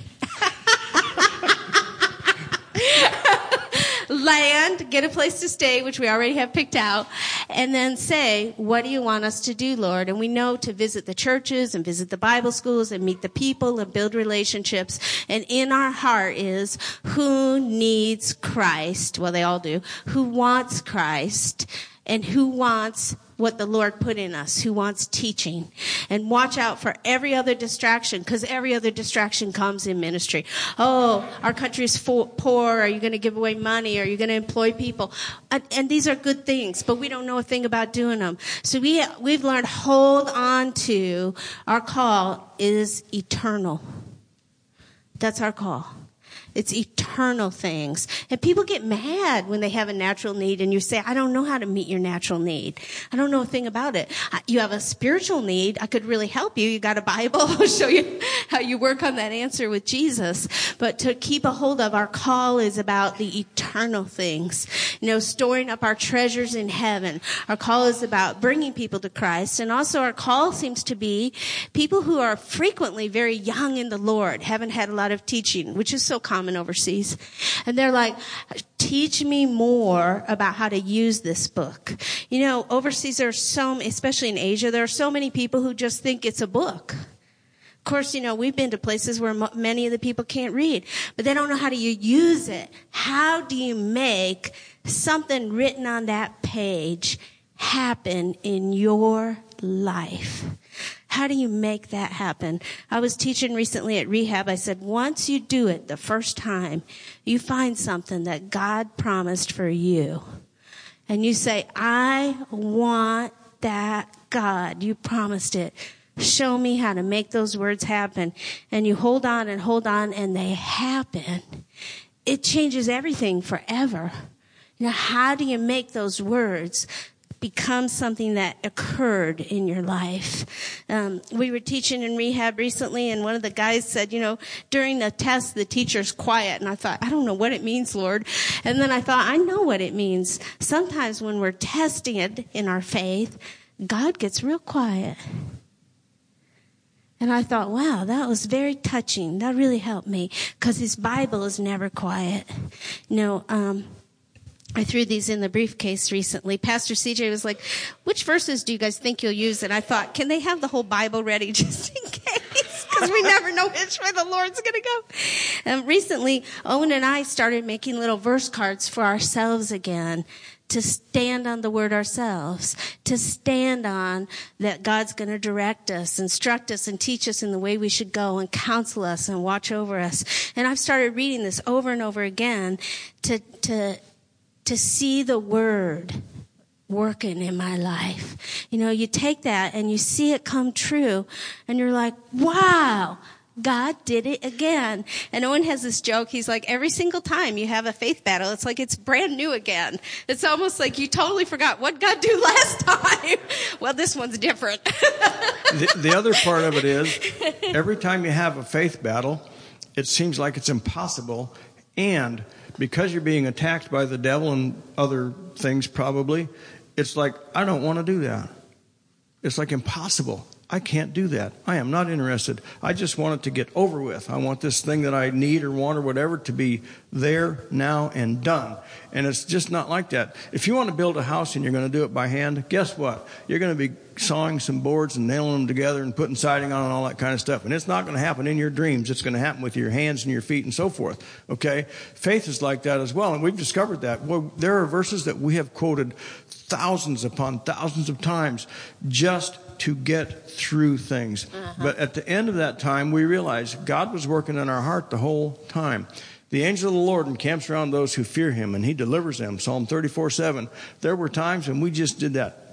Land, get a place to stay, which we already have picked out, and then say, what do you want us to do, Lord? And we know to visit the churches and visit the Bible schools and meet the people and build relationships. And in our heart is who needs Christ? Well, they all do. Who wants Christ? And who wants what the Lord put in us, who wants teaching. And watch out for every other distraction, because every other distraction comes in ministry. Oh, our country is poor. Are you going to give away money? Are you going to employ people? And, and these are good things, but we don't know a thing about doing them. So we, we've learned hold on to our call is eternal. That's our call. It's eternal things. And people get mad when they have a natural need and you say, I don't know how to meet your natural need. I don't know a thing about it. You have a spiritual need. I could really help you. You got a Bible. [laughs] I'll show you how you work on that answer with Jesus. But to keep a hold of our call is about the eternal things. You know, storing up our treasures in heaven. Our call is about bringing people to Christ. And also our call seems to be people who are frequently very young in the Lord, haven't had a lot of teaching, which is so common overseas. And they're like, teach me more about how to use this book. You know, overseas there are so, especially in Asia, there are so many people who just think it's a book. Of course, you know, we've been to places where many of the people can't read, but they don't know how to use it. How do you make something written on that page happen in your life? How do you make that happen? I was teaching recently at rehab. I said, once you do it the first time, you find something that God promised for you. And you say, I want that God. You promised it. Show me how to make those words happen. And you hold on and hold on and they happen. It changes everything forever. Now, how do you make those words become something that occurred in your life. Um, we were teaching in rehab recently, and one of the guys said, you know, during the test, the teacher's quiet. And I thought, I don't know what it means, Lord. And then I thought, I know what it means. Sometimes when we're testing it in our faith, God gets real quiet. And I thought, wow, that was very touching. That really helped me because his Bible is never quiet. You know, um, I threw these in the briefcase recently. Pastor CJ was like, which verses do you guys think you'll use? And I thought, can they have the whole Bible ready [laughs] just in case? Because we never know which way the Lord's going to go. Um, recently, Owen and I started making little verse cards for ourselves again to stand on the word ourselves, to stand on that God's going to direct us, instruct us, and teach us in the way we should go, and counsel us, and watch over us. And I've started reading this over and over again to, to, to see the word working in my life. You know, you take that and you see it come true and you're like, wow, God did it again. And Owen has this joke. He's like, every single time you have a faith battle, it's like it's brand new again. It's almost like you totally forgot what God do [laughs] last time. well, this one's different. [laughs] the, the other part of it is [laughs] every time you have a faith battle, it seems like it's impossible. And because you're being attacked by the devil and other things, probably, it's like, I don't want to do that. It's like impossible. I can't do that. I am not interested. I just want it to get over with. I want this thing that I need or want or whatever to be there, now, and done. And it's just not like that. If you want to build a house and you're going to do it by hand, guess what? You're going to be sawing some boards and nailing them together and putting siding on and all that kind of stuff. And it's not going to happen in your dreams. It's going to happen with your hands and your feet and so forth. Okay? Faith is like that as well. And we've discovered that. Well, there are verses that we have quoted thousands upon thousands of times just to get through things. Uh-huh. But at the end of that time, we realized God was working in our heart the whole time. The angel of the Lord encamps around those who fear him and he delivers them. Psalm 34 7. There were times when we just did that.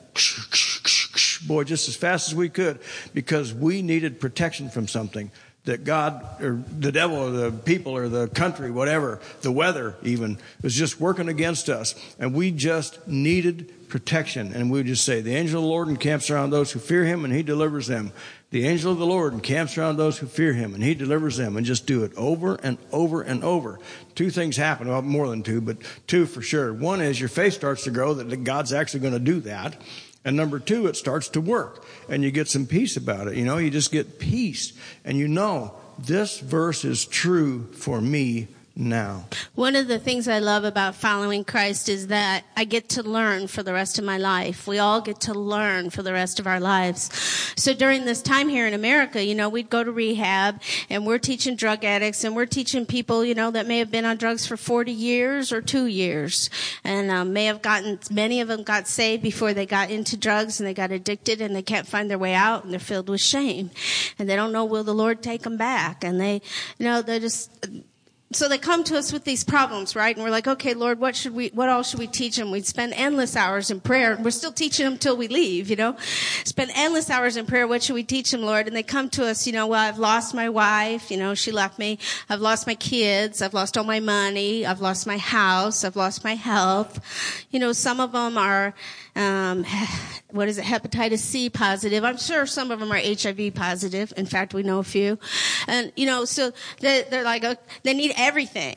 Boy, just as fast as we could because we needed protection from something that God or the devil or the people or the country, whatever, the weather even, was just working against us. And we just needed protection. And we would just say, The angel of the Lord encamps around those who fear him and he delivers them. The angel of the Lord encamps around those who fear him and he delivers them. And just do it over and over and over. Two things happen, well, more than two, but two for sure. One is your faith starts to grow that God's actually going to do that. And number two, it starts to work and you get some peace about it. You know, you just get peace and you know this verse is true for me now. One of the things I love about following Christ is that I get to learn for the rest of my life. We all get to learn for the rest of our lives. So during this time here in America, you know, we'd go to rehab and we're teaching drug addicts and we're teaching people, you know, that may have been on drugs for 40 years or two years and um, may have gotten, many of them got saved before they got into drugs and they got addicted and they can't find their way out and they're filled with shame and they don't know will the Lord take them back and they, you know, they're just, so they come to us with these problems, right? And we're like, okay, Lord, what should we, what else should we teach them? We spend endless hours in prayer we're still teaching them till we leave, you know? Spend endless hours in prayer. What should we teach them, Lord? And they come to us, you know, well, I've lost my wife, you know, she left me. I've lost my kids. I've lost all my money. I've lost my house. I've lost my health. You know, some of them are, um, [sighs] what is it, hepatitis C positive. I'm sure some of them are HIV positive. In fact, we know a few. And, you know, so they're, they're like, uh, they need everything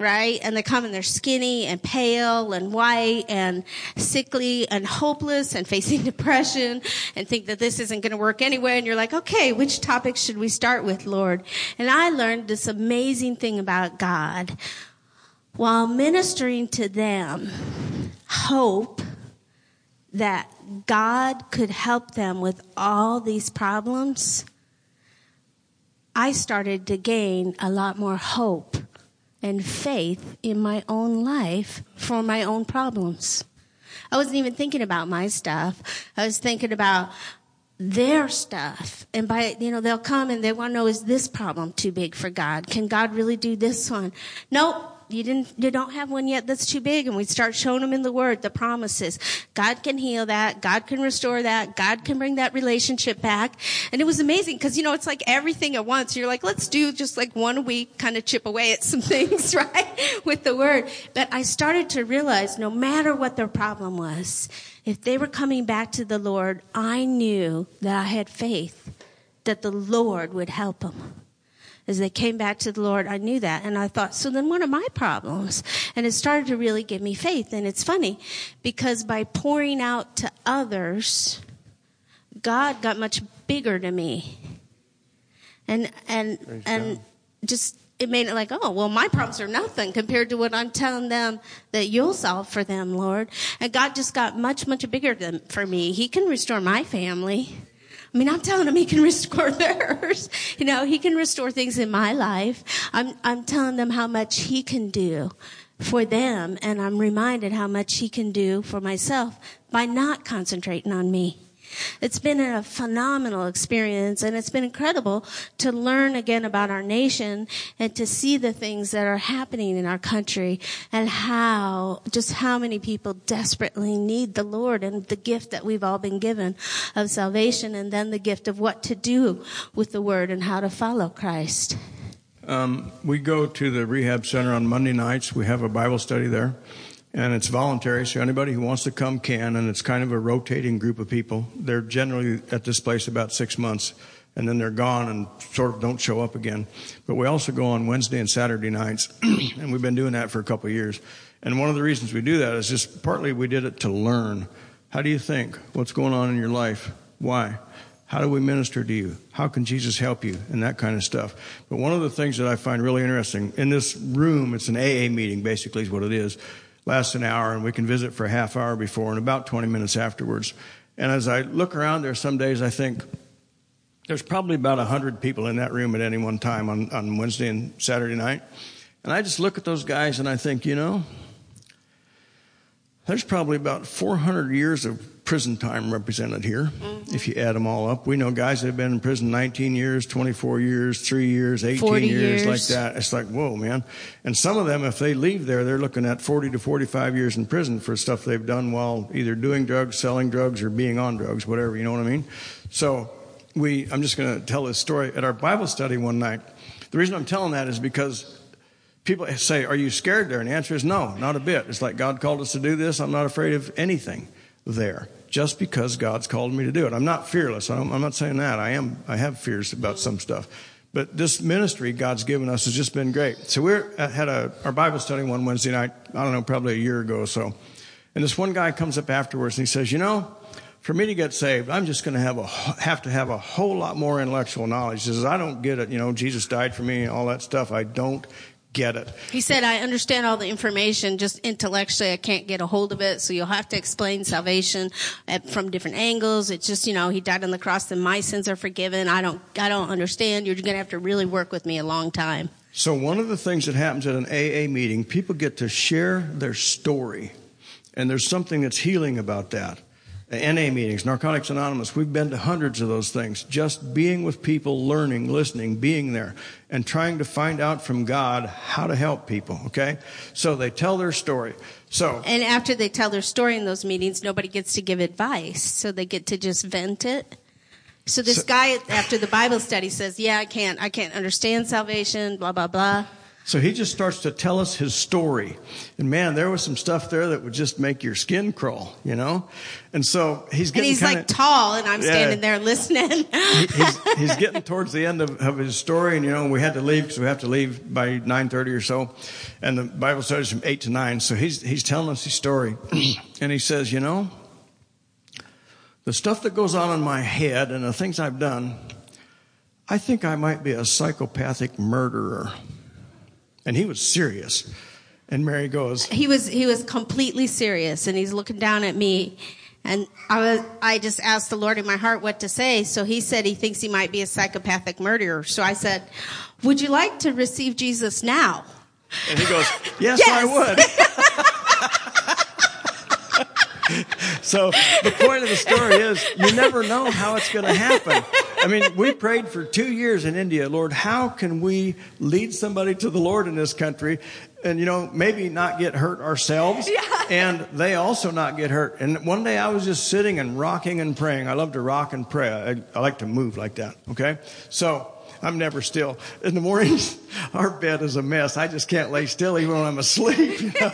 right? And they come and they're skinny and pale and white and sickly and hopeless and facing [laughs] depression and think that this isn't going to work anyway. And you're like, okay, which topic should we start with, Lord? And I learned this amazing thing about God. While ministering to them, hope that God could help them with all these problems, I started to gain a lot more hope and faith in my own life for my own problems. I wasn't even thinking about my stuff. I was thinking about their stuff. And by, you know, they'll come and they want to know, is this problem too big for God? Can God really do this one? Nope you didn't you don't have one yet that's too big. And we start showing them in the word the promises. God can heal that. God can restore that. God can bring that relationship back. And it was amazing because you know it's like everything at once. You're like let's do just like one week kind of chip away at some [laughs] things right with the word. But i started to realize no matter what their problem was if they were coming back to the lord i knew that i had faith that the lord would help them as they came back to the Lord, I knew that. And I thought, so then what are my problems? And it started to really give me faith. And it's funny because by pouring out to others, God got much bigger to me. And, and, Praise and God. just, it made it like, oh, well, my problems are nothing compared to what I'm telling them that you'll solve for them, Lord. And God just got much, much bigger than for me. He can restore my family. I mean, I'm telling him he can restore [laughs] theirs. You know, he can restore things in my life. I'm, I'm telling them how much he can do for them. And I'm reminded how much he can do for myself by not concentrating on me. It's been a phenomenal experience and it's been incredible to learn again about our nation and to see the things that are happening in our country and how, just how many people desperately need the Lord and the gift that we've all been given of salvation and then the gift of what to do with the word and how to follow Christ. Um, we go to the rehab center on Monday nights. We have a Bible study there, and it's voluntary, so anybody who wants to come can. And it's kind of a rotating group of people. They're generally at this place about six months, and then they're gone and sort of don't show up again. But we also go on Wednesday and Saturday nights, [clears throat] and we've been doing that for a couple of years. And one of the reasons we do that is just partly we did it to learn. How do you think? What's going on in your life? Why? How do we minister to you? How can Jesus help you? And that kind of stuff. But one of the things that I find really interesting in this room, it's an AA meeting, basically, is what it is. Lasts an hour, and we can visit for a half hour before and about 20 minutes afterwards. And as I look around there, some days I think there's probably about 100 people in that room at any one time on, on Wednesday and Saturday night. And I just look at those guys and I think, you know, there's probably about 400 years of prison time represented here, mm-hmm. if you add them all up. We know guys that have been in prison 19 years, 24 years, three years, 18 years, years, like that. It's like, whoa, man. And some of them, if they leave there, they're looking at 40 to 45 years in prison for stuff they've done while either doing drugs, selling drugs, or being on drugs, whatever, you know what I mean? So we, I'm just going to tell this story. At our Bible study one night, the reason I'm telling that is because people say, Are you scared there? And the answer is no, not a bit. It's like God called us to do this. I'm not afraid of anything there just because God's called me to do it. I'm not fearless. I'm not saying that. I am. I have fears about some stuff. But this ministry God's given us has just been great. So we uh, had a, our Bible study one Wednesday night, I don't know, probably a year ago or so. And this one guy comes up afterwards and he says, you know, for me to get saved, I'm just going to have a, have to have a whole lot more intellectual knowledge. He says, I don't get it. You know, Jesus died for me and all that stuff. I don't get it. He said, I understand all the information, just intellectually I can't get a hold of it, so you'll have to explain salvation at, from different angles. It's just, you know, he died on the cross and my sins are forgiven. I don't, I don't understand. You're going to have to really work with me a long time. So one of the things that happens at an AA meeting, people get to share their story. And there's something that's healing about that. Uh, NA meetings, Narcotics Anonymous, we've been to hundreds of those things. Just being with people, learning, listening, being there, and trying to find out from God how to help people, okay? So they tell their story. So. And after they tell their story in those meetings, nobody gets to give advice. So they get to just vent it. So this so, guy after the Bible study says, yeah, I can't, I can't understand salvation, blah, blah, blah. So he just starts to tell us his story. And man, there was some stuff there that would just make your skin crawl, you know? And so he's getting. And he's kinda, like tall, and I'm yeah, standing there listening. [laughs] he, he's, he's, getting towards the end of, of, his story, and you know, we had to leave because we have to leave by 9.30 or so. And the Bible studies from 8 to 9. So he's, he's telling us his story. [clears throat] and he says, you know, the stuff that goes on in my head and the things I've done, I think I might be a psychopathic murderer. And he was serious. And Mary goes, He was, he was completely serious and he's looking down at me. And I was, I just asked the Lord in my heart what to say. So he said he thinks he might be a psychopathic murderer. So I said, would you like to receive Jesus now? And he goes, yes, [laughs] yes. I would. [laughs] [laughs] so the point of the story is you never know how it's going to happen. I mean, we prayed for two years in India, Lord, how can we lead somebody to the Lord in this country? And, you know, maybe not get hurt ourselves yeah. [laughs] and they also not get hurt. And one day I was just sitting and rocking and praying. I love to rock and pray. I, I like to move like that. Okay. So I'm never still. In the mornings, [laughs] our bed is a mess. I just can't lay still even when I'm asleep. You know?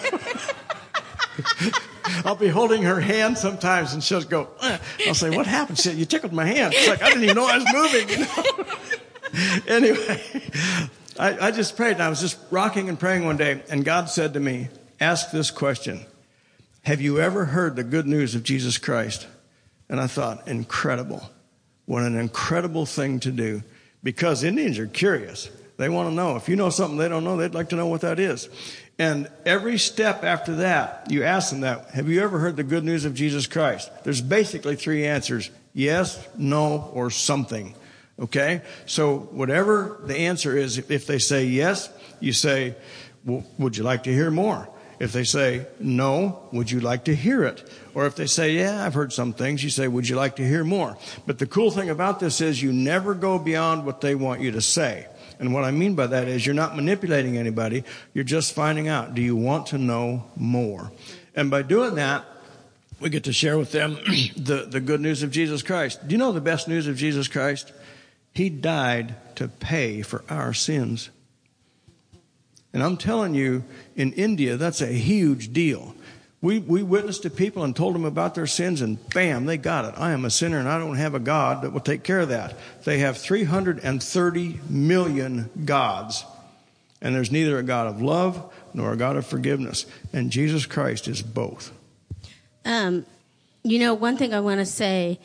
I'll be holding her hand sometimes and she'll go, uh. I'll say, what happened? She said, you tickled my hand. It's like, I didn't even know I was moving, you know? [laughs] anyway, I, I just prayed and I was just rocking and praying one day and God said to me, ask this question. Have you ever heard the good news of Jesus Christ? And I thought, incredible. What an incredible thing to do because Indians are curious. They want to know. If you know something they don't know, they'd like to know what that is. And every step after that, you ask them that, have you ever heard the good news of Jesus Christ? There's basically three answers. Yes, no, or something. Okay? So whatever the answer is, if they say yes, you say, well, would you like to hear more? If they say, no, would you like to hear it? Or if they say, yeah, I've heard some things, you say, would you like to hear more? But the cool thing about this is you never go beyond what they want you to say. And what I mean by that is you're not manipulating anybody. You're just finding out, do you want to know more? And by doing that, we get to share with them [clears throat] the, the good news of Jesus Christ. Do you know the best news of Jesus Christ? He died to pay for our sins. And I'm telling you, in India, that's a huge deal. We, we witnessed to people and told them about their sins, and bam, they got it. I am a sinner and I don't have a God that will take care of that. They have 330 million gods, and there's neither a God of love nor a God of forgiveness. And Jesus Christ is both. Um, you know, one thing I want to say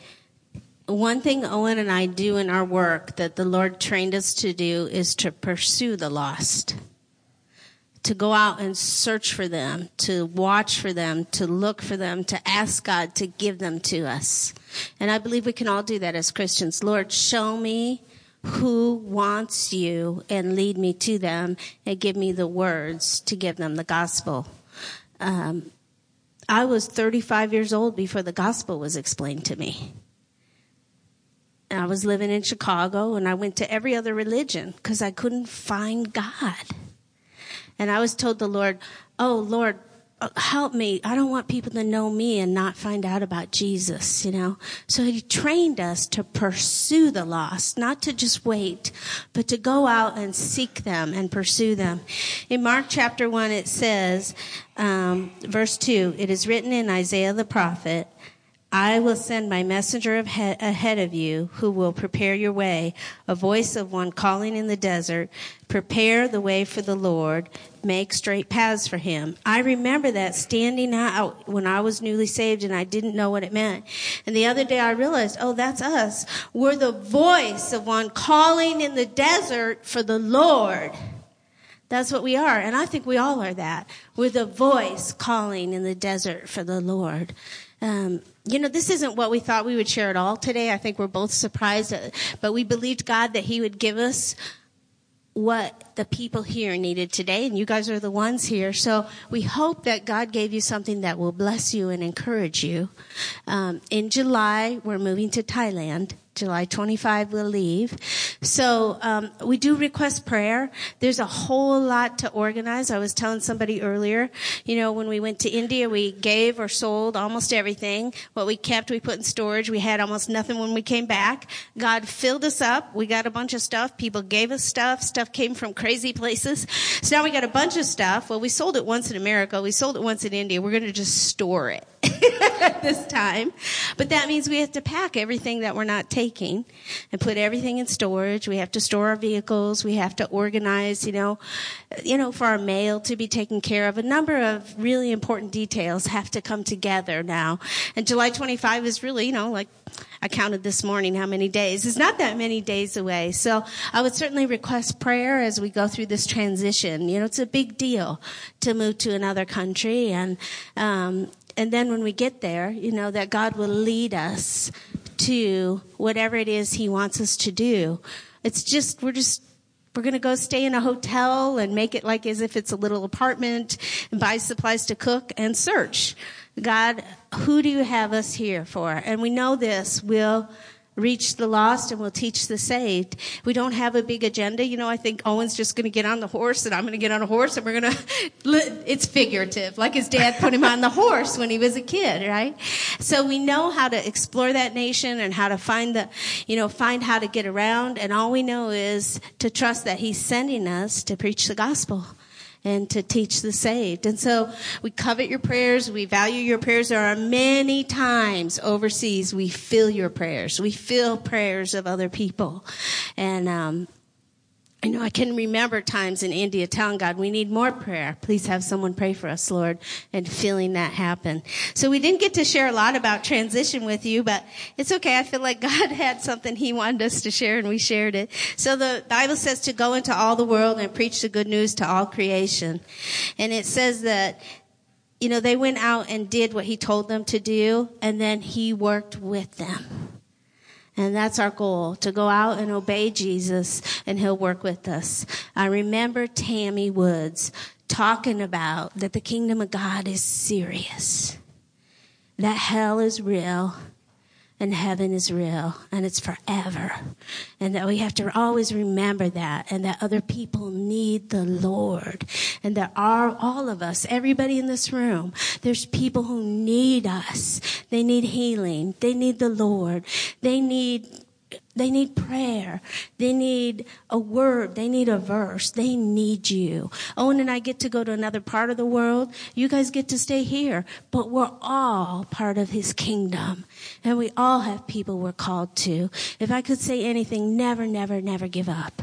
one thing Owen and I do in our work that the Lord trained us to do is to pursue the lost to go out and search for them, to watch for them, to look for them, to ask God to give them to us. And I believe we can all do that as Christians. Lord, show me who wants you and lead me to them and give me the words to give them the gospel. Um, I was 35 years old before the gospel was explained to me. And I was living in Chicago and I went to every other religion because I couldn't find God. And I was told the Lord, Oh Lord, help me. I don't want people to know me and not find out about Jesus, you know. So he trained us to pursue the lost, not to just wait, but to go out and seek them and pursue them. In Mark chapter 1, it says, um, verse 2, it is written in Isaiah the prophet, I will send my messenger ahead of you who will prepare your way, a voice of one calling in the desert, prepare the way for the Lord, make straight paths for him. I remember that standing out when I was newly saved and I didn't know what it meant. And the other day I realized, oh, that's us. We're the voice of one calling in the desert for the Lord. That's what we are. And I think we all are that. We're the voice calling in the desert for the Lord. Um, you know, this isn't what we thought we would share at all today. I think we're both surprised, but we believed God that He would give us what the people here needed today, and you guys are the ones here. So we hope that God gave you something that will bless you and encourage you. Um, in July, we're moving to Thailand. July 25 we'll leave. So um, we do request prayer. There's a whole lot to organize. I was telling somebody earlier, you know, when we went to India, we gave or sold almost everything. What we kept, we put in storage. We had almost nothing when we came back. God filled us up. We got a bunch of stuff. People gave us stuff. Stuff came from crazy places. So now we got a bunch of stuff. Well, we sold it once in America. We sold it once in India. We're going to just store it. [laughs] this time. But that means we have to pack everything that we're not taking and put everything in storage. We have to store our vehicles. We have to organize, you know, you know, for our mail to be taken care of. A number of really important details have to come together now. And July 25 is really, you know, like I counted this morning how many days. It's not that many days away. So I would certainly request prayer as we go through this transition. You know, it's a big deal to move to another country and, um, and then when we get there, you know, that God will lead us to whatever it is He wants us to do. It's just, we're just, we're going to go stay in a hotel and make it like as if it's a little apartment and buy supplies to cook and search. God, who do you have us here for? And we know this. We'll reach the lost and we'll teach the saved. We don't have a big agenda. You know, I think Owen's just going to get on the horse and I'm going to get on a horse and we're going [laughs] to, it's figurative, like his dad put him on the horse when he was a kid, right? So we know how to explore that nation and how to find the, you know, find how to get around. And all we know is to trust that he's sending us to preach the gospel and to teach the saved. And so we covet your prayers. We value your prayers. There are many times overseas we feel your prayers. We feel prayers of other people. And, um, I know I can remember times in India telling God, we need more prayer. Please have someone pray for us, Lord, and feeling that happen. So we didn't get to share a lot about transition with you, but it's okay. I feel like [laughs] God had something he wanted us to share and we shared it. So the Bible says to go into all the world and preach the good news to all creation. And it says that you know, they went out and did what he told them to do, and then he worked with them. And that's our goal, to go out and obey Jesus and he'll work with us. I remember Tammy Woods talking about that the kingdom of God is serious, that hell is real, and heaven is real and it's forever. And that we have to always remember that and that other people need the Lord. And there are all of us, everybody in this room, there's people who need us. They need healing. They need the Lord. They need they need prayer. They need a word. They need a verse. They need you. Owen and I get to go to another part of the world. You guys get to stay here. But we're all part of his kingdom. And we all have people we're called to. If I could say anything, never, never, never give up.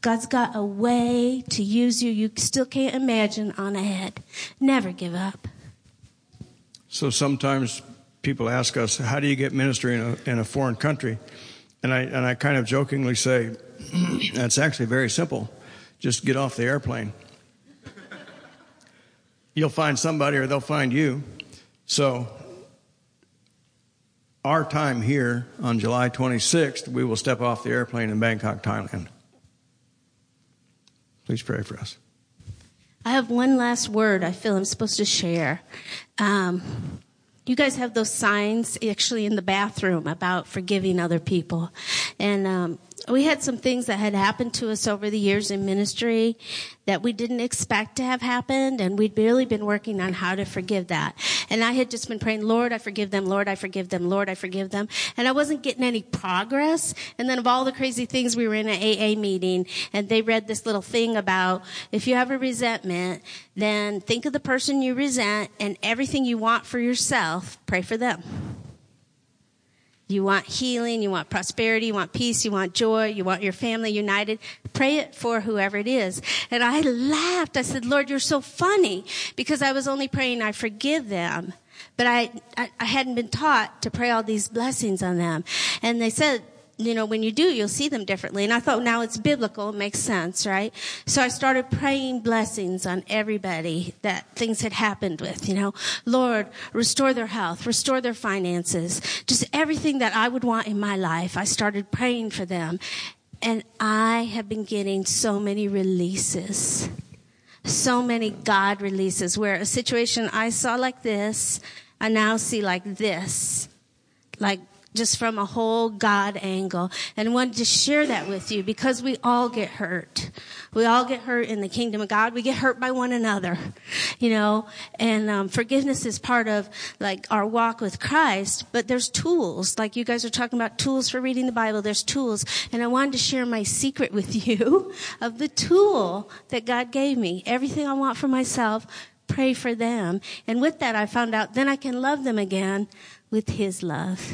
God's got a way to use you you still can't imagine on ahead. Never give up. So sometimes people ask us, how do you get ministry in a, in a foreign country? And I, and I kind of jokingly say, [clears throat] that's actually very simple. Just get off the airplane. You'll find somebody or they'll find you. So, our time here on July 26th, we will step off the airplane in Bangkok, Thailand. Please pray for us. I have one last word I feel I'm supposed to share. Um, you guys have those signs actually in the bathroom about forgiving other people. And um, we had some things that had happened to us over the years in ministry that we didn't expect to have happened, and we'd really been working on how to forgive that. And I had just been praying, Lord, I forgive them, Lord, I forgive them, Lord, I forgive them. And I wasn't getting any progress. And then of all the crazy things, we were in an AA meeting, and they read this little thing about if you have a resentment, then think of the person you resent and everything you want for yourself, pray for them. You want healing, you want prosperity, you want peace, you want joy, you want your family united. Pray it for whoever it is. And I laughed. I said, Lord, you're so funny because I was only praying, I forgive them. But I, I, I hadn't been taught to pray all these blessings on them. And they said, you know, when you do, you'll see them differently. And I thought now it's biblical, it makes sense, right? So I started praying blessings on everybody that things had happened with, you know. Lord, restore their health, restore their finances, just everything that I would want in my life. I started praying for them. And I have been getting so many releases. So many God releases where a situation I saw like this, I now see like this. Like just from a whole God angle and wanted to share that with you because we all get hurt. We all get hurt in the kingdom of God. We get hurt by one another, you know, and um, forgiveness is part of like our walk with Christ, but there's tools. Like you guys are talking about tools for reading the Bible. There's tools. And I wanted to share my secret with [laughs] you of the tool that God gave me. Everything I want for myself, pray for them. And with that, I found out then I can love them again with His love.